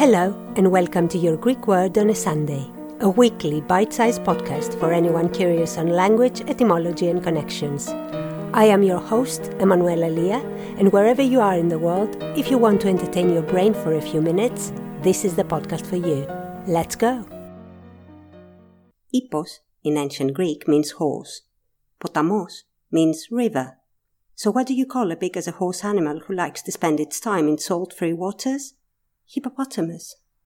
Hello, and welcome to Your Greek Word on a Sunday, a weekly bite sized podcast for anyone curious on language, etymology, and connections. I am your host, Emanuela Lia, and wherever you are in the world, if you want to entertain your brain for a few minutes, this is the podcast for you. Let's go! Ipos in ancient Greek means horse. Potamos means river. So what do you call a big as a horse animal who likes to spend its time in salt-free waters? Hippopotamus.